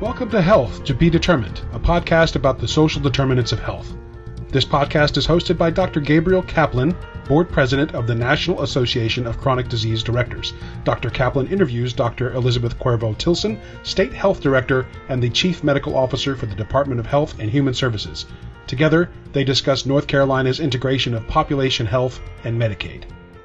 Welcome to Health to Be Determined, a podcast about the social determinants of health. This podcast is hosted by Dr. Gabriel Kaplan, Board President of the National Association of Chronic Disease Directors. Dr. Kaplan interviews Dr. Elizabeth Cuervo Tilson, State Health Director and the Chief Medical Officer for the Department of Health and Human Services. Together, they discuss North Carolina's integration of population health and Medicaid.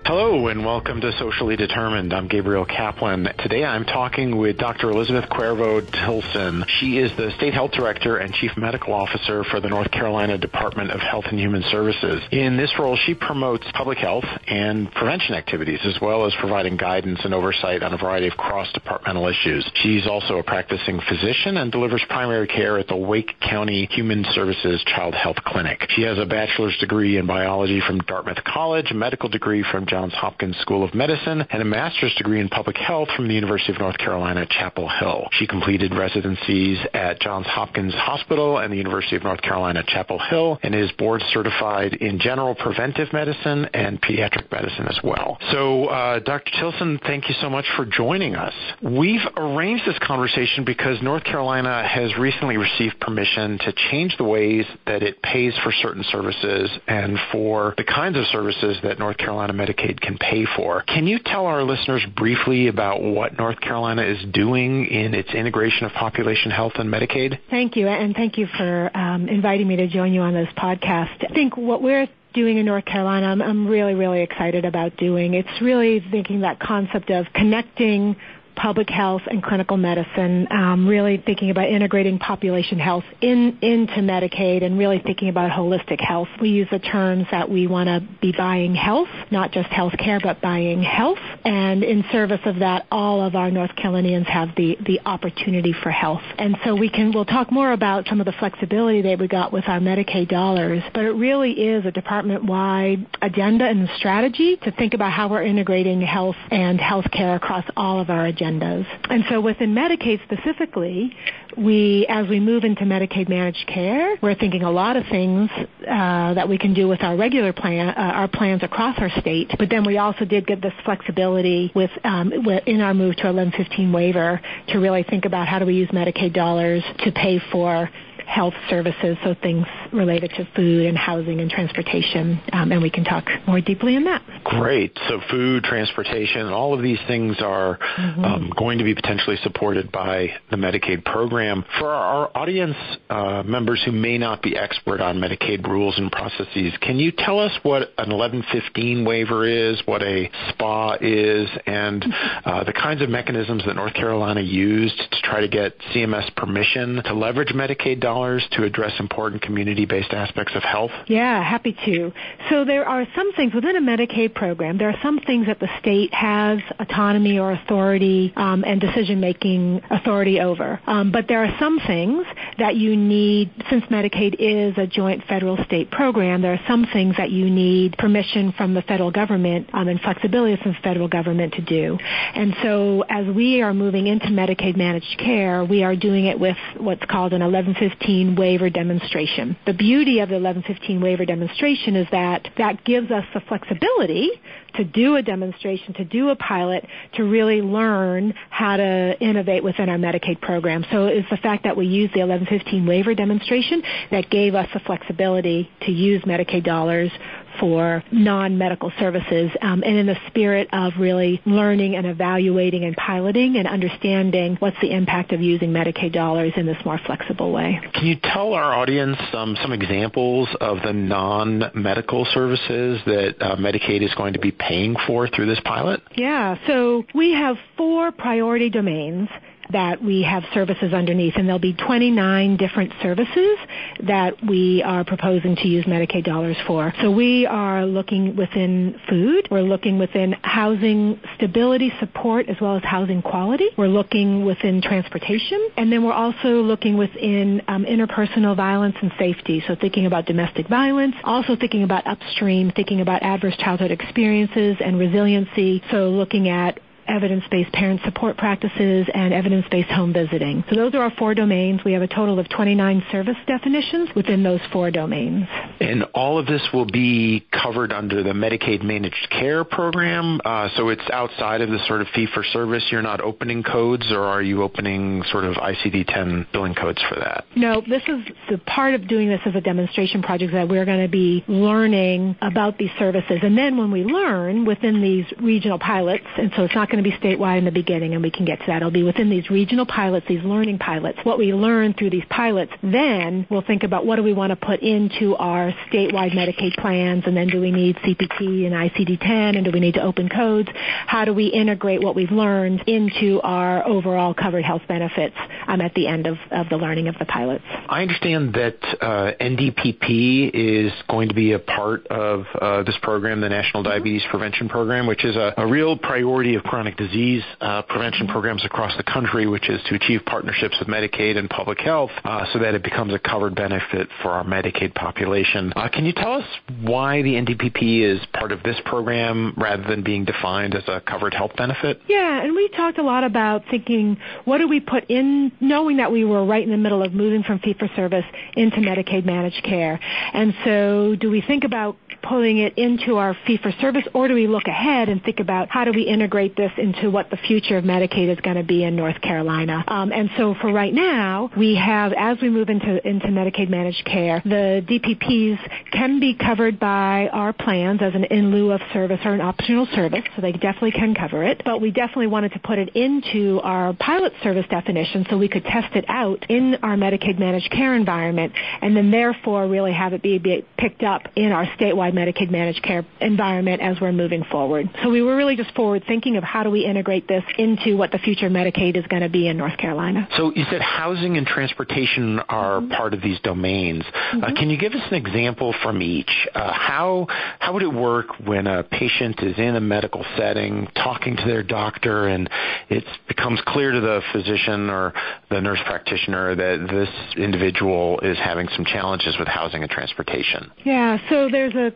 Hello and welcome to Socially Determined. I'm Gabriel Kaplan. Today I'm talking with Dr. Elizabeth Cuervo Tilson. She is the State Health Director and Chief Medical Officer for the North Carolina Department of Health and Human Services. In this role, she promotes public health and prevention activities as well as providing guidance and oversight on a variety of cross-departmental issues. She's also a practicing physician and delivers primary care at the Wake County Human Services Child Health Clinic. She has a bachelor's degree in biology from Dartmouth College, a medical degree from Johns Hopkins School of Medicine, and a master's degree in public health from the University of North Carolina, Chapel Hill. She completed residencies at Johns Hopkins Hospital and the University of North Carolina, Chapel Hill, and is board certified in general preventive medicine and pediatric medicine as well. So, uh, Dr. Tilson, thank you so much for joining us. We've arranged this conversation because North Carolina has recently received permission to change the ways that it pays for certain services and for the kinds of services that North Carolina Medicaid Medicaid can pay for. Can you tell our listeners briefly about what North Carolina is doing in its integration of population health and Medicaid? Thank you, and thank you for um, inviting me to join you on this podcast. I think what we're doing in North Carolina, I'm, I'm really, really excited about doing. It's really thinking that concept of connecting public health and clinical medicine, um, really thinking about integrating population health in, into Medicaid and really thinking about holistic health. We use the terms that we want to be buying health, not just health care, but buying health. And in service of that, all of our North Carolinians have the, the opportunity for health. And so we can, we'll talk more about some of the flexibility that we got with our Medicaid dollars, but it really is a department-wide agenda and strategy to think about how we're integrating health and health care across all of our agendas agendas. And so within Medicaid specifically, we, as we move into Medicaid managed care, we're thinking a lot of things uh, that we can do with our regular plan, uh, our plans across our state. But then we also did get this flexibility with um, in our move to 1115 waiver to really think about how do we use Medicaid dollars to pay for health services, so things related to food and housing and transportation, um, and we can talk more deeply in that. Great. So food, transportation, all of these things are mm-hmm. um, going to be potentially supported by the Medicaid program. For our audience uh, members who may not be expert on Medicaid rules and processes, can you tell us what an 1115 waiver is, what a SPA is, and uh, the kinds of mechanisms that North Carolina used to try to get CMS permission to leverage Medicaid dollars to address important community-based aspects of health? Yeah, happy to. So there are some things within a Medicaid program. There are some things that the state has autonomy or authority um, and decision-making authority over. Um, but there are some things that you need, since Medicaid is a joint federal-state program, there are some things that you need permission from the federal government um, and flexibility from the federal government to do. And so as we are moving into Medicaid managed care, we are doing it with what's called an 1115 1115 waiver demonstration. The beauty of the 1115 waiver demonstration is that that gives us the flexibility to do a demonstration, to do a pilot, to really learn how to innovate within our Medicaid program. So it's the fact that we use the 1115 waiver demonstration that gave us the flexibility to use Medicaid dollars for non-medical services um, and in the spirit of really learning and evaluating and piloting and understanding what's the impact of using Medicaid dollars in this more flexible way. Can you tell our audience um, some examples of the non-medical services that uh, Medicaid is going to be paying for through this pilot? Yeah, so we have four priority domains that we have services underneath, and there'll be 29 different services that we are proposing to use Medicaid dollars for. So we are looking within food, we're looking within housing stability support as well as housing quality, we're looking within transportation, and then we're also looking within um, interpersonal violence and safety. So thinking about domestic violence, also thinking about upstream, thinking about adverse childhood experiences and resiliency. So looking at evidence-based parent support practices, and evidence-based home visiting. So those are our four domains. We have a total of 29 service definitions within those four domains. And all of this will be covered under the Medicaid Managed Care program. Uh, so it's outside of the sort of fee-for-service. You're not opening codes, or are you opening sort of ICD-10 billing codes for that? No, this is the part of doing this as a demonstration project that we're going to be learning about these services. And then when we learn within these regional pilots, and so it's not going to be statewide in the beginning, and we can get to that. It'll be within these regional pilots, these learning pilots. What we learn through these pilots, then we'll think about what do we want to put into our statewide Medicaid plans, and then do we need CPT and ICD-10, and do we need to open codes? How do we integrate what we've learned into our overall covered health benefits um, at the end of, of the learning of the pilots? I understand that uh, NDPP is going to be a part of uh, this program, the National mm-hmm. Diabetes Prevention Program, which is a, a real priority of chronic disease uh, prevention programs across the country, which is to achieve partnerships with Medicaid and public health uh, so that it becomes a covered benefit for our Medicaid population. Uh, can you tell us why the NDPP is part of this program rather than being defined as a covered health benefit? Yeah, and we talked a lot about thinking what do we put in, knowing that we were right in the middle of moving from fee for service into Medicaid managed care. And so do we think about pulling it into our fee for service or do we look ahead and think about how do we integrate this into what the future of Medicaid is going to be in North Carolina? Um, and so for right now, we have, as we move into, into Medicaid managed care, the DPPs can be covered by our plans as an in lieu of service or an optional service, so they definitely can cover it. But we definitely wanted to put it into our pilot service definition so we could test it out in our Medicaid managed care environment and then therefore really have it be, be picked up in our statewide Medicaid managed care environment as we're moving forward. So we were really just forward thinking of how do we integrate this into what the future Medicaid is going to be in North Carolina. So you said housing and transportation are mm-hmm. part of these domains. Uh, mm-hmm. Uh, can you give us an example from each? Uh, how how would it work when a patient is in a medical setting talking to their doctor and it becomes clear to the physician or the nurse practitioner that this individual is having some challenges with housing and transportation? Yeah, so there's a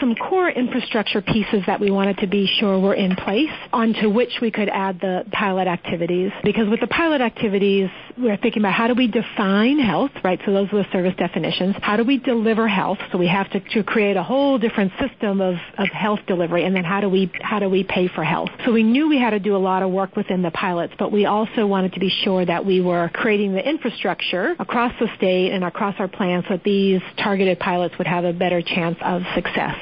some core infrastructure pieces that we wanted to be sure were in place onto which we could add the pilot activities. Because with the pilot activities, we're thinking about how do we define health, right? So those are the service definitions. How do we deliver health? So we have to, to create a whole different system of, of health delivery. And then how do we, how do we pay for health? So we knew we had to do a lot of work within the pilots, but we also wanted to be sure that we were creating the infrastructure across the state and across our plans so that these targeted pilots would have a better chance of success.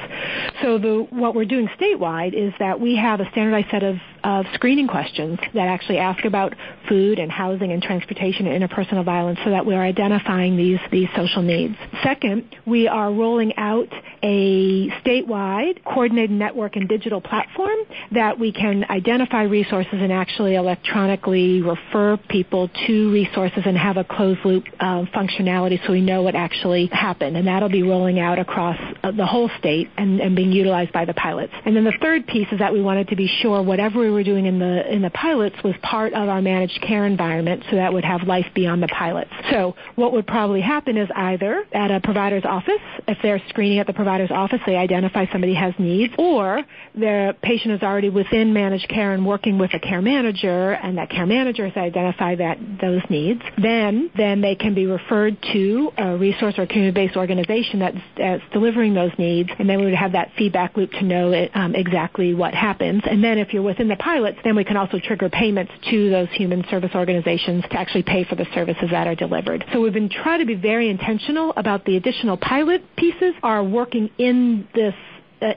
So the, what we're doing statewide is that we have a standardized set of, of screening questions that actually ask about food and housing and transportation and interpersonal violence so that we're identifying these, these social needs. Second, we are rolling out a statewide coordinated network and digital platform that we can identify resources and actually electronically refer people to resources and have a closed loop uh, functionality so we know what actually happened. And that'll be rolling out across uh, the whole state and, and being utilized by the pilots. And then the third piece is that we wanted to be sure whatever we were doing in the in the pilots was part of our managed care environment so that would have life beyond the pilots. So what would probably happen is either at a provider's office, if they're screening at the provider's office, they identify somebody has needs, or the patient is already within managed care and working with a care manager and that care manager has identified that those needs, then then they can be referred to a resource or community-based organization that's, that's delivering those needs and then we would have that feedback loop to know it, um, exactly what happens. And then if you're within the pilots, then we can also trigger payments to those human service organizations to actually pay for the services that are delivered. So we've been trying to be very intentional about the additional pilot pieces are working in this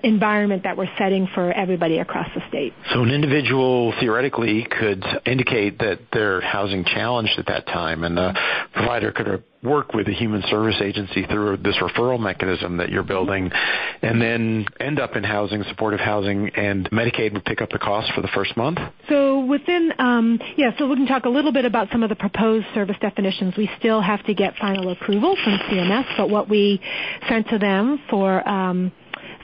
environment that we're setting for everybody across the state. So an individual theoretically could indicate that they're housing challenged at that time, and the provider could work with a human service agency through this referral mechanism that you're building, and then end up in housing, supportive housing, and Medicaid would pick up the cost for the first month? So within, um, yeah, so we can talk a little bit about some of the proposed service definitions. We still have to get final approval from CMS, but what we sent to them for um,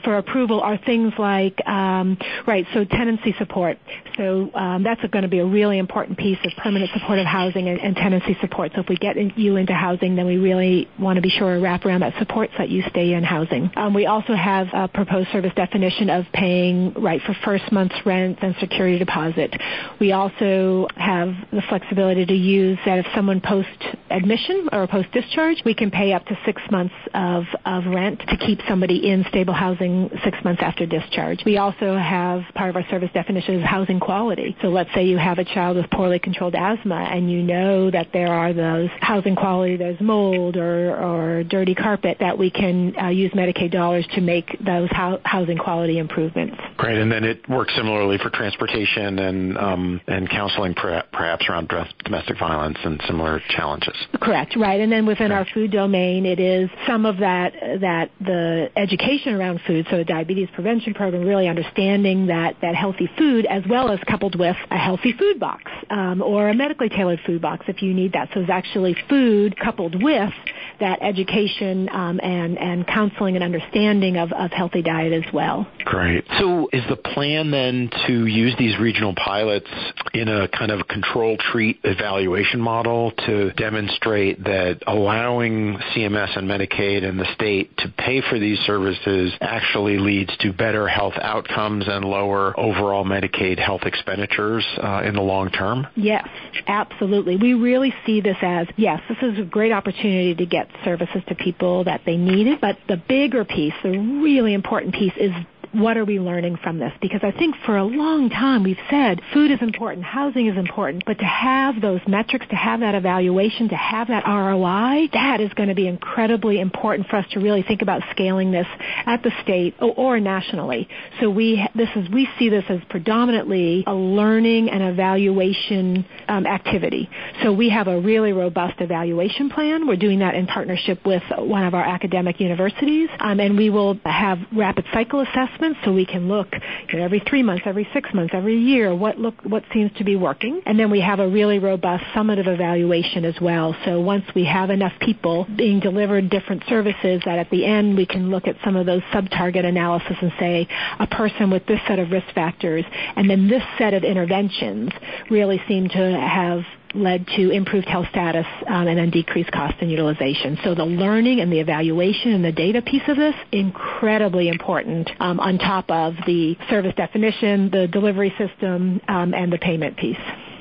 for approval are things like, um, right, so tenancy support. So um, that's going to be a really important piece of permanent supportive housing and, and tenancy support. So if we get in, you into housing, then we really want to be sure to wrap around that support so that you stay in housing. Um, we also have a proposed service definition of paying right for first month's rent and security deposit. We also have the flexibility to use that if someone post admission or post discharge, we can pay up to six months of, of rent to keep somebody in stable housing six months after discharge. We also have part of our service definition is housing quality. So let's say you have a child with poorly controlled asthma and you know that there are those housing quality, there's mold or, or dirty carpet that we can uh, use Medicaid dollars to make those ho- housing quality improvements. Great, and then it works similarly for transportation and um, and counseling, perhaps around domestic violence and similar challenges. Correct, right. And then within our food domain, it is some of that that the education around food, so a diabetes prevention program, really understanding that that healthy food, as well as coupled with a healthy food box um, or a medically tailored food box if you need that. So it's actually food coupled with that education um, and and counseling and understanding of, of healthy diet as well. Great. So is the plan then to use these regional pilots in a kind of control treat evaluation model to demonstrate that allowing CMS and Medicaid and the state to pay for these services actually leads to better health outcomes and lower overall Medicaid health expenditures uh, in the long term? Yes, absolutely. We really see this as yes, this is a great opportunity to get services to people that they needed, but the bigger piece, the really important piece is what are we learning from this? Because I think for a long time we've said food is important, housing is important, but to have those metrics, to have that evaluation, to have that ROI, that is going to be incredibly important for us to really think about scaling this at the state or, nationally. So we this is we see this as predominantly a learning and evaluation um, activity. So we have a really robust evaluation plan. We're doing that in partnership with one of our academic universities, um, and we will have rapid cycle assessments so we can look you know, every three months, every six months, every year what look what seems to be working, and then we have a really robust summative evaluation as well. So once we have enough people being delivered different services, that at the end we can look at some of those sub-target analysis and say a person with this set of risk factors and then this set of interventions really seem to have led to improved health status um, and then decreased cost and utilization. So the learning and the evaluation and the data piece of this, incredibly important um, on top of the service definition, the delivery system, um, and the payment piece.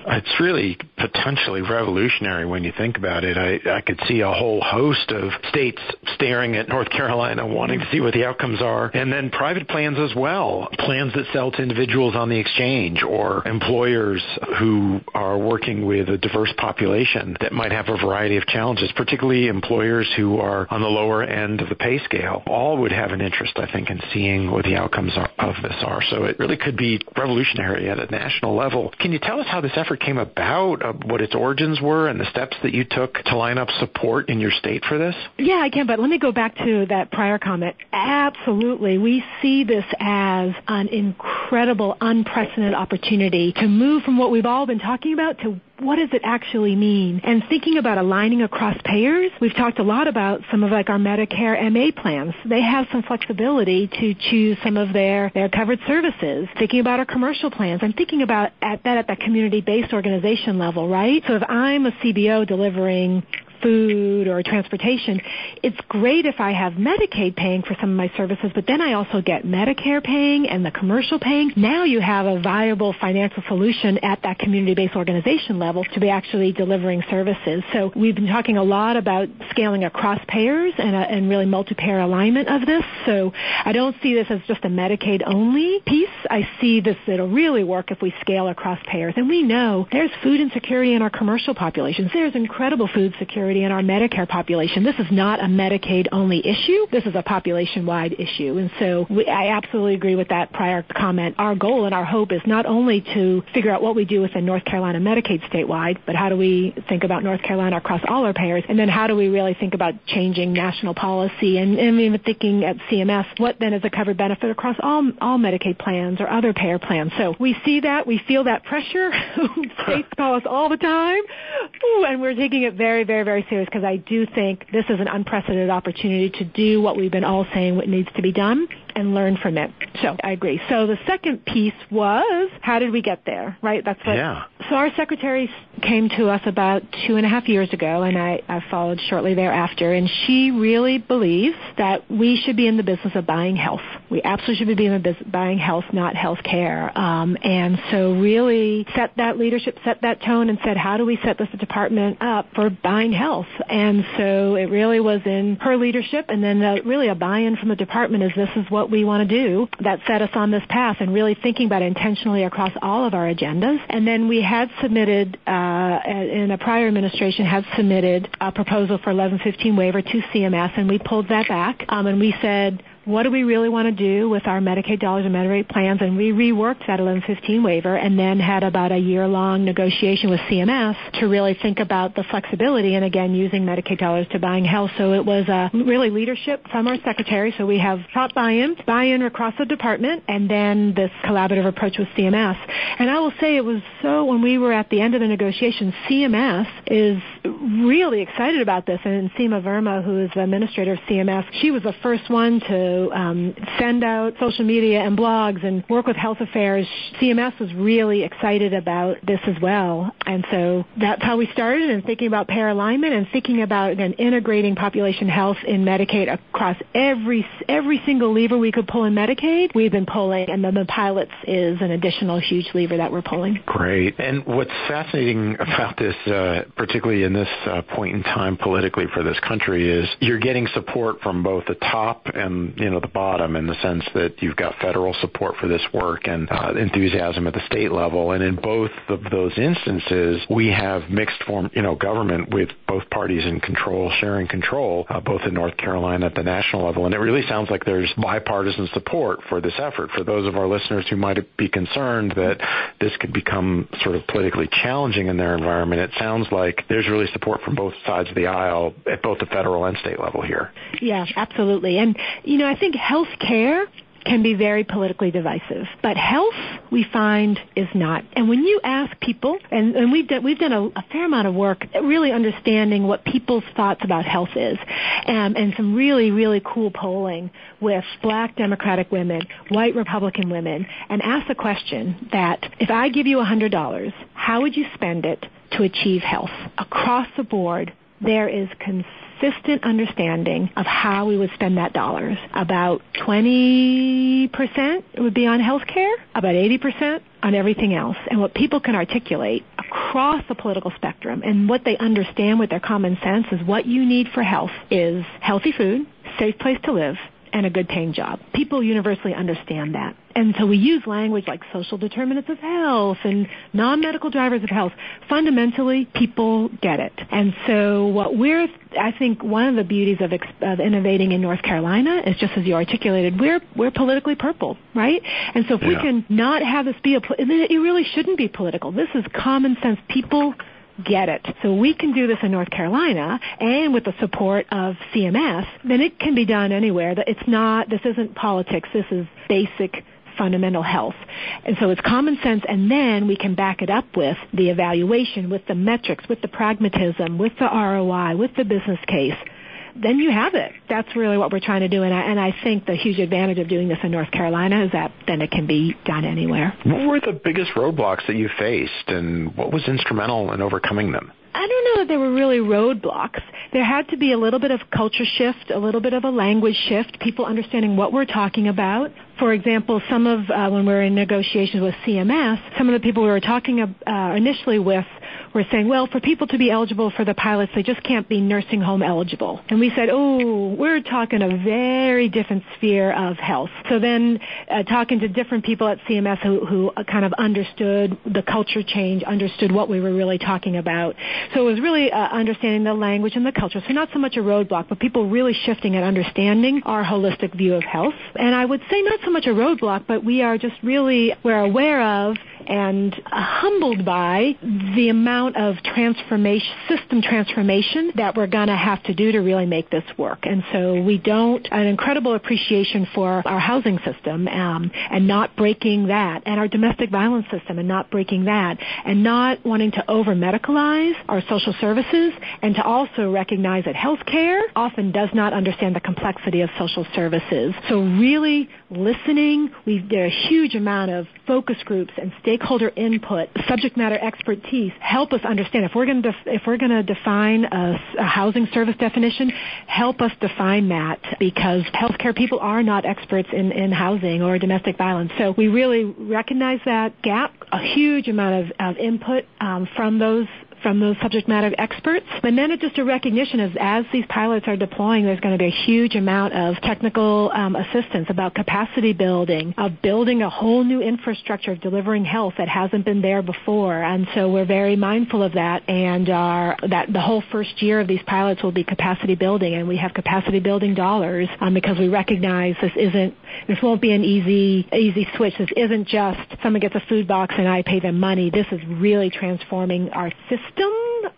It's really potentially revolutionary when you think about it. I, I could see a whole host of states staring at North Carolina wanting to see what the outcomes are, and then private plans as well. Plans that sell to individuals on the exchange or employers who are working with a diverse population that might have a variety of challenges, particularly employers who are on the lower end of the pay scale. All would have an interest, I think, in seeing what the outcomes are, of this are. So it really could be revolutionary at a national level. Can you tell us how this effort came about, uh, what its origins were, and the steps that you took to line up support in your state for this? Yeah, I can, but let me go back to that prior comment. Absolutely. We see this as an incredible, unprecedented opportunity to move from what we've all been talking about to what does it actually mean? And thinking about aligning across payers, we've talked a lot about some of like our Medicare MA plans. They have some flexibility to choose some of their, their covered services. Thinking about our commercial plans, I'm thinking about at that at that community-based organization level, right? So if I'm a CBO delivering food or transportation, it's great if I have Medicaid paying for some of my services, but then I also get Medicare paying and the commercial paying. Now you have a viable financial solution at that community-based organization level to be actually delivering services. So we've been talking a lot about scaling across payers and, a, and really multi-payer alignment of this. So I don't see this as just a Medicaid only piece. I see this it'll really work if we scale across payers. And we know there's food insecurity in our commercial populations. There's incredible food security in our Medicare population. This is not a Medicaid only issue. This is a population wide issue. And so we, I absolutely agree with that prior comment. Our goal and our hope is not only to figure out what we do within North Carolina Medicaid statewide, but how do we think about North Carolina across all our payers? And then how do we really think about changing national policy and, and even thinking at CMS, what then is a covered benefit across all, all Medicaid plans or other payer plans? So we see that, we feel that pressure. States call us all the time. Ooh, and we're taking it very, very, very very serious because I do think this is an unprecedented opportunity to do what we've been all saying what needs to be done and learn from it. So I agree. So the second piece was how did we get there, right? That's what. Yeah. So our secretary came to us about two and a half years ago, and I, I followed shortly thereafter, and she really believes that we should be in the business of buying health. We absolutely should be in the business buying health, not health care. Um, and so really set that leadership, set that tone, and said, how do we set this department up for buying health? And so it really was in her leadership, and then really a buy-in from the department is this is what we want to do. That set us on this path, and really thinking about it intentionally across all of our agendas. And then we had submitted, uh, in a prior administration, had submitted a proposal for 1115 waiver to CMS, and we pulled that back, um, and we said what do we really want to do with our Medicaid dollars and Medicaid plans? And we reworked that 1115 waiver and then had about a year long negotiation with CMS to really think about the flexibility and again using Medicaid dollars to buying health. So it was a really leadership from our secretary. So we have top buy-in, buy-in across the department, and then this collaborative approach with CMS. And I will say it was so when we were at the end of the negotiation, CMS is really excited about this. And Seema Verma, who is the administrator of CMS, she was the first one to um, send out social media and blogs and work with health affairs. CMS was really excited about this as well. And so that's how we started and thinking about payer alignment and thinking about, again, integrating population health in Medicaid across every, every single lever we could pull in Medicaid. We've been pulling and then the pilots is an additional huge lever that we're pulling. Great. And what's fascinating about this, uh, particularly in this uh, point in time politically for this country is you're getting support from both the top and, you know, the bottom in the sense that you've got federal support for this work and uh, enthusiasm at the state level. And in both of those instances, we have mixed form, you know, government with both parties in control, sharing control, uh, both in North Carolina at the national level. And it really sounds like there's bipartisan support for this effort. For those of our listeners who might be concerned that this could become sort of politically challenging in their environment, it sounds like there's really support from both sides of the aisle at both the federal and state level here. Yeah, absolutely. And, you know, I think health care can be very politically divisive. But health, we find, is not. And when you ask people, and, and we've done, we've done a, a, fair amount of work really understanding what people's thoughts about health is, um, and some really, really cool polling with black Democratic women, white Republican women, and ask the question that if I give you $100, how would you spend it to achieve health? Across the board, there is consistent consistent understanding of how we would spend that dollars. About 20% would be on healthcare, about 80% on everything else. And what people can articulate across the political spectrum and what they understand with their common sense is what you need for health is healthy food, safe place to live, and a good paying job. People universally understand that. And so we use language like social determinants of health and non-medical drivers of health. Fundamentally, people get it. And so what we're, I think one of the beauties of, of innovating in North Carolina is just as you articulated, we're, we're politically purple, right? And so if yeah. we can not have this be a, it really shouldn't be political. This is common sense. People get it. So we can do this in North Carolina and with the support of CMS, then it can be done anywhere. It's not, this isn't politics, this is basic fundamental health. And so it's common sense and then we can back it up with the evaluation, with the metrics, with the pragmatism, with the ROI, with the business case then you have it. That's really what we're trying to do. And I, and I think the huge advantage of doing this in North Carolina is that then it can be done anywhere. What were the biggest roadblocks that you faced and what was instrumental in overcoming them? I don't know that there were really roadblocks. There had to be a little bit of culture shift, a little bit of a language shift, people understanding what we're talking about. For example, some of, uh, when we were in negotiations with CMS, some of the people we were talking uh, initially with were saying, well, for people to be eligible for the pilots, they just can't be nursing home eligible. And we said, oh, we're talking a very different sphere of health. So then uh, talking to different people at CMS who, who kind of understood the culture change, understood what we were really talking about. So it was really uh, understanding the language and the culture. So not so much a roadblock, but people really shifting and understanding our holistic view of health. And I would say not so much a roadblock, but we are just really, we're aware of and humbled by the amount of transformation, system transformation that we're going to have to do to really make this work. And so we don't, an incredible appreciation for our housing system um, and not breaking that, and our domestic violence system and not breaking that, and not wanting to over medicalize our social services, and to also recognize that healthcare often does not understand the complexity of social services. So really listening, we there are a huge amount of focus groups and stakeholder input, subject matter expertise help us understand if we're going to def- if we're going to define a, a housing service definition, help us define that because healthcare people are not experts in, in housing or domestic violence. So we really recognize that gap. A huge amount of, of input um, from those from those subject matter experts. And then it's just a recognition of as these pilots are deploying, there's going to be a huge amount of technical um, assistance about capacity building, of building a whole new infrastructure of delivering health that hasn't been there before. And so we're very mindful of that. And our, that the whole first year of these pilots will be capacity building, and we have capacity building dollars um, because we recognize this isn't this won't be an easy easy switch. This isn't just someone gets a food box and I pay them money. This is really transforming our system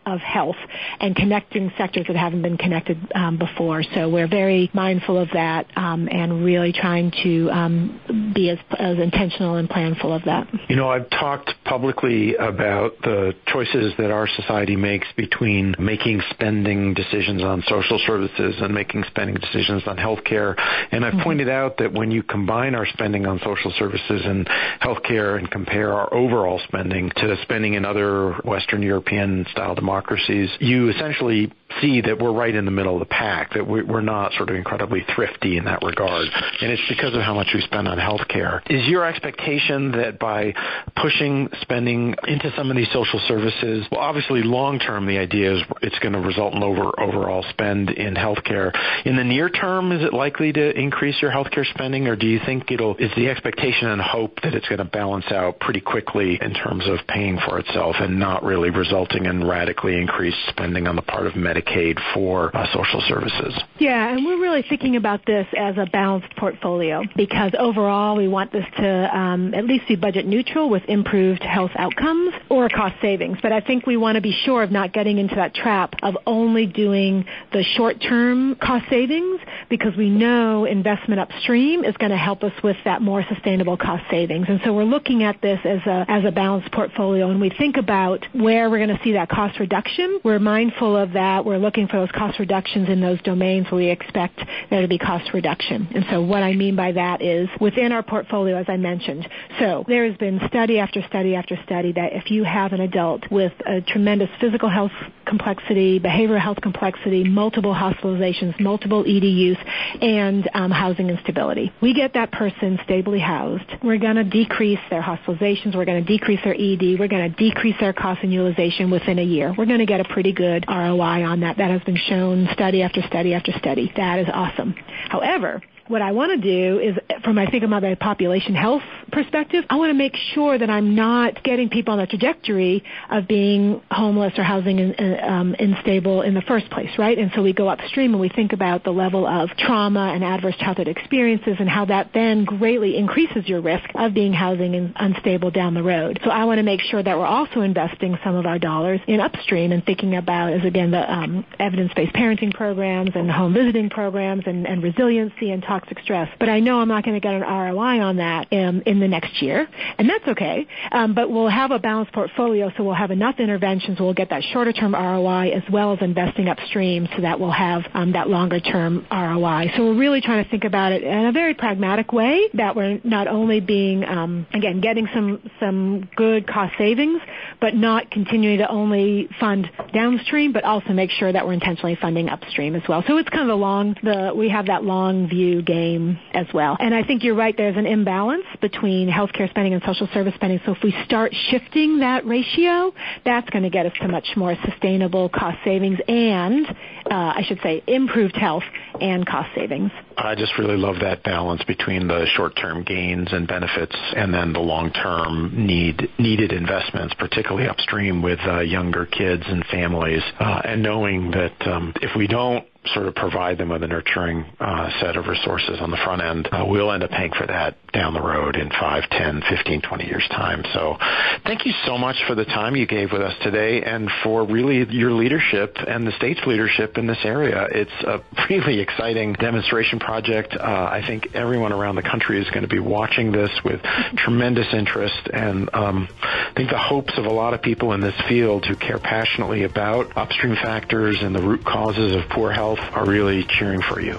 of health and connecting sectors that haven't been connected um, before. So we're very mindful of that um, and really trying to um, be as, as intentional and planful of that. You know, I've talked publicly about the choices that our society makes between making spending decisions on social services and making spending decisions on healthcare. And I've mm-hmm. pointed out that when you combine our spending on social services and healthcare and compare our overall spending to spending in other Western European style democracies, you essentially see that we're right in the middle of the pack, that we're not sort of incredibly thrifty in that regard. And it's because of how much we spend on healthcare. Is your expectation that by pushing spending into some of these social services, well, obviously long term, the idea is it's going to result in lower overall spend in healthcare. In the near term, is it likely to increase your healthcare spending, or do you think it'll, is the expectation and hope that it's going to balance out pretty quickly in terms of paying for itself and not really resulting in radically increased spending on the part of Medicaid? Medicaid for uh, social services. Yeah, and we're really thinking about this as a balanced portfolio because overall we want this to um, at least be budget neutral with improved health outcomes or cost savings. But I think we want to be sure of not getting into that trap of only doing the short-term cost savings because we know investment upstream is going to help us with that more sustainable cost savings. And so we're looking at this as a as a balanced portfolio and we think about where we're going to see that cost reduction. We're mindful of that we're looking for those cost reductions in those domains where we expect there to be cost reduction. And so what I mean by that is within our portfolio, as I mentioned. So there has been study after study after study that if you have an adult with a tremendous physical health complexity, behavioral health complexity, multiple hospitalizations, multiple ED use, and um, housing instability, we get that person stably housed. We're going to decrease their hospitalizations. We're going to decrease their ED. We're going to decrease their cost and utilization within a year. We're going to get a pretty good ROI on that. That has been shown study after study after study. That is awesome. However, what I want to do is, from I think about population health perspective, I want to make sure that I'm not getting people on the trajectory of being homeless or housing in, um, unstable in the first place, right? And so we go upstream and we think about the level of trauma and adverse childhood experiences and how that then greatly increases your risk of being housing in, unstable down the road. So I want to make sure that we're also investing some of our dollars in upstream and thinking about, as again, the um, evidence-based parenting programs and home visiting programs and, and resiliency and talk toxic stress. But I know I'm not going to get an ROI on that in, in the next year, and that's okay. Um, but we'll have a balanced portfolio, so we'll have enough interventions. We'll get that shorter term ROI as well as investing upstream, so that we'll have um, that longer term ROI. So we're really trying to think about it in a very pragmatic way. That we're not only being um, again getting some some good cost savings, but not continuing to only fund downstream, but also make sure that we're intentionally funding upstream as well. So it's kind of a long the we have that long view game as well. And I think you're right, there's an imbalance between healthcare spending and social service spending. So if we start shifting that ratio, that's going to get us to much more sustainable cost savings and, uh, I should say, improved health and cost savings. I just really love that balance between the short-term gains and benefits and then the long-term need needed investments, particularly upstream with uh, younger kids and families, uh, and knowing that um, if we don't sort of provide them with a nurturing uh, set of resources on the front end, uh, we'll end up paying for that down the road in 5, 10, 15, 20 years' time. So thank you so much for the time you gave with us today and for really your leadership and the state's leadership in this area. It's a really exciting demonstration project. Uh, I think everyone around the country is going to be watching this with tremendous interest and um, I think the hopes of a lot of people in this field who care passionately about upstream factors and the root causes of poor health are really cheering for you.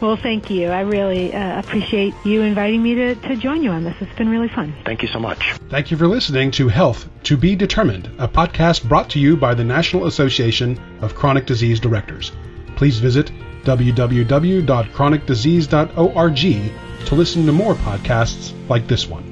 Well, thank you. I really uh, appreciate you inviting me to, to join you on this. It's been really fun. Thank you so much. Thank you for listening to Health to Be Determined, a podcast brought to you by the National Association of Chronic Disease Directors. Please visit www.chronicdisease.org to listen to more podcasts like this one.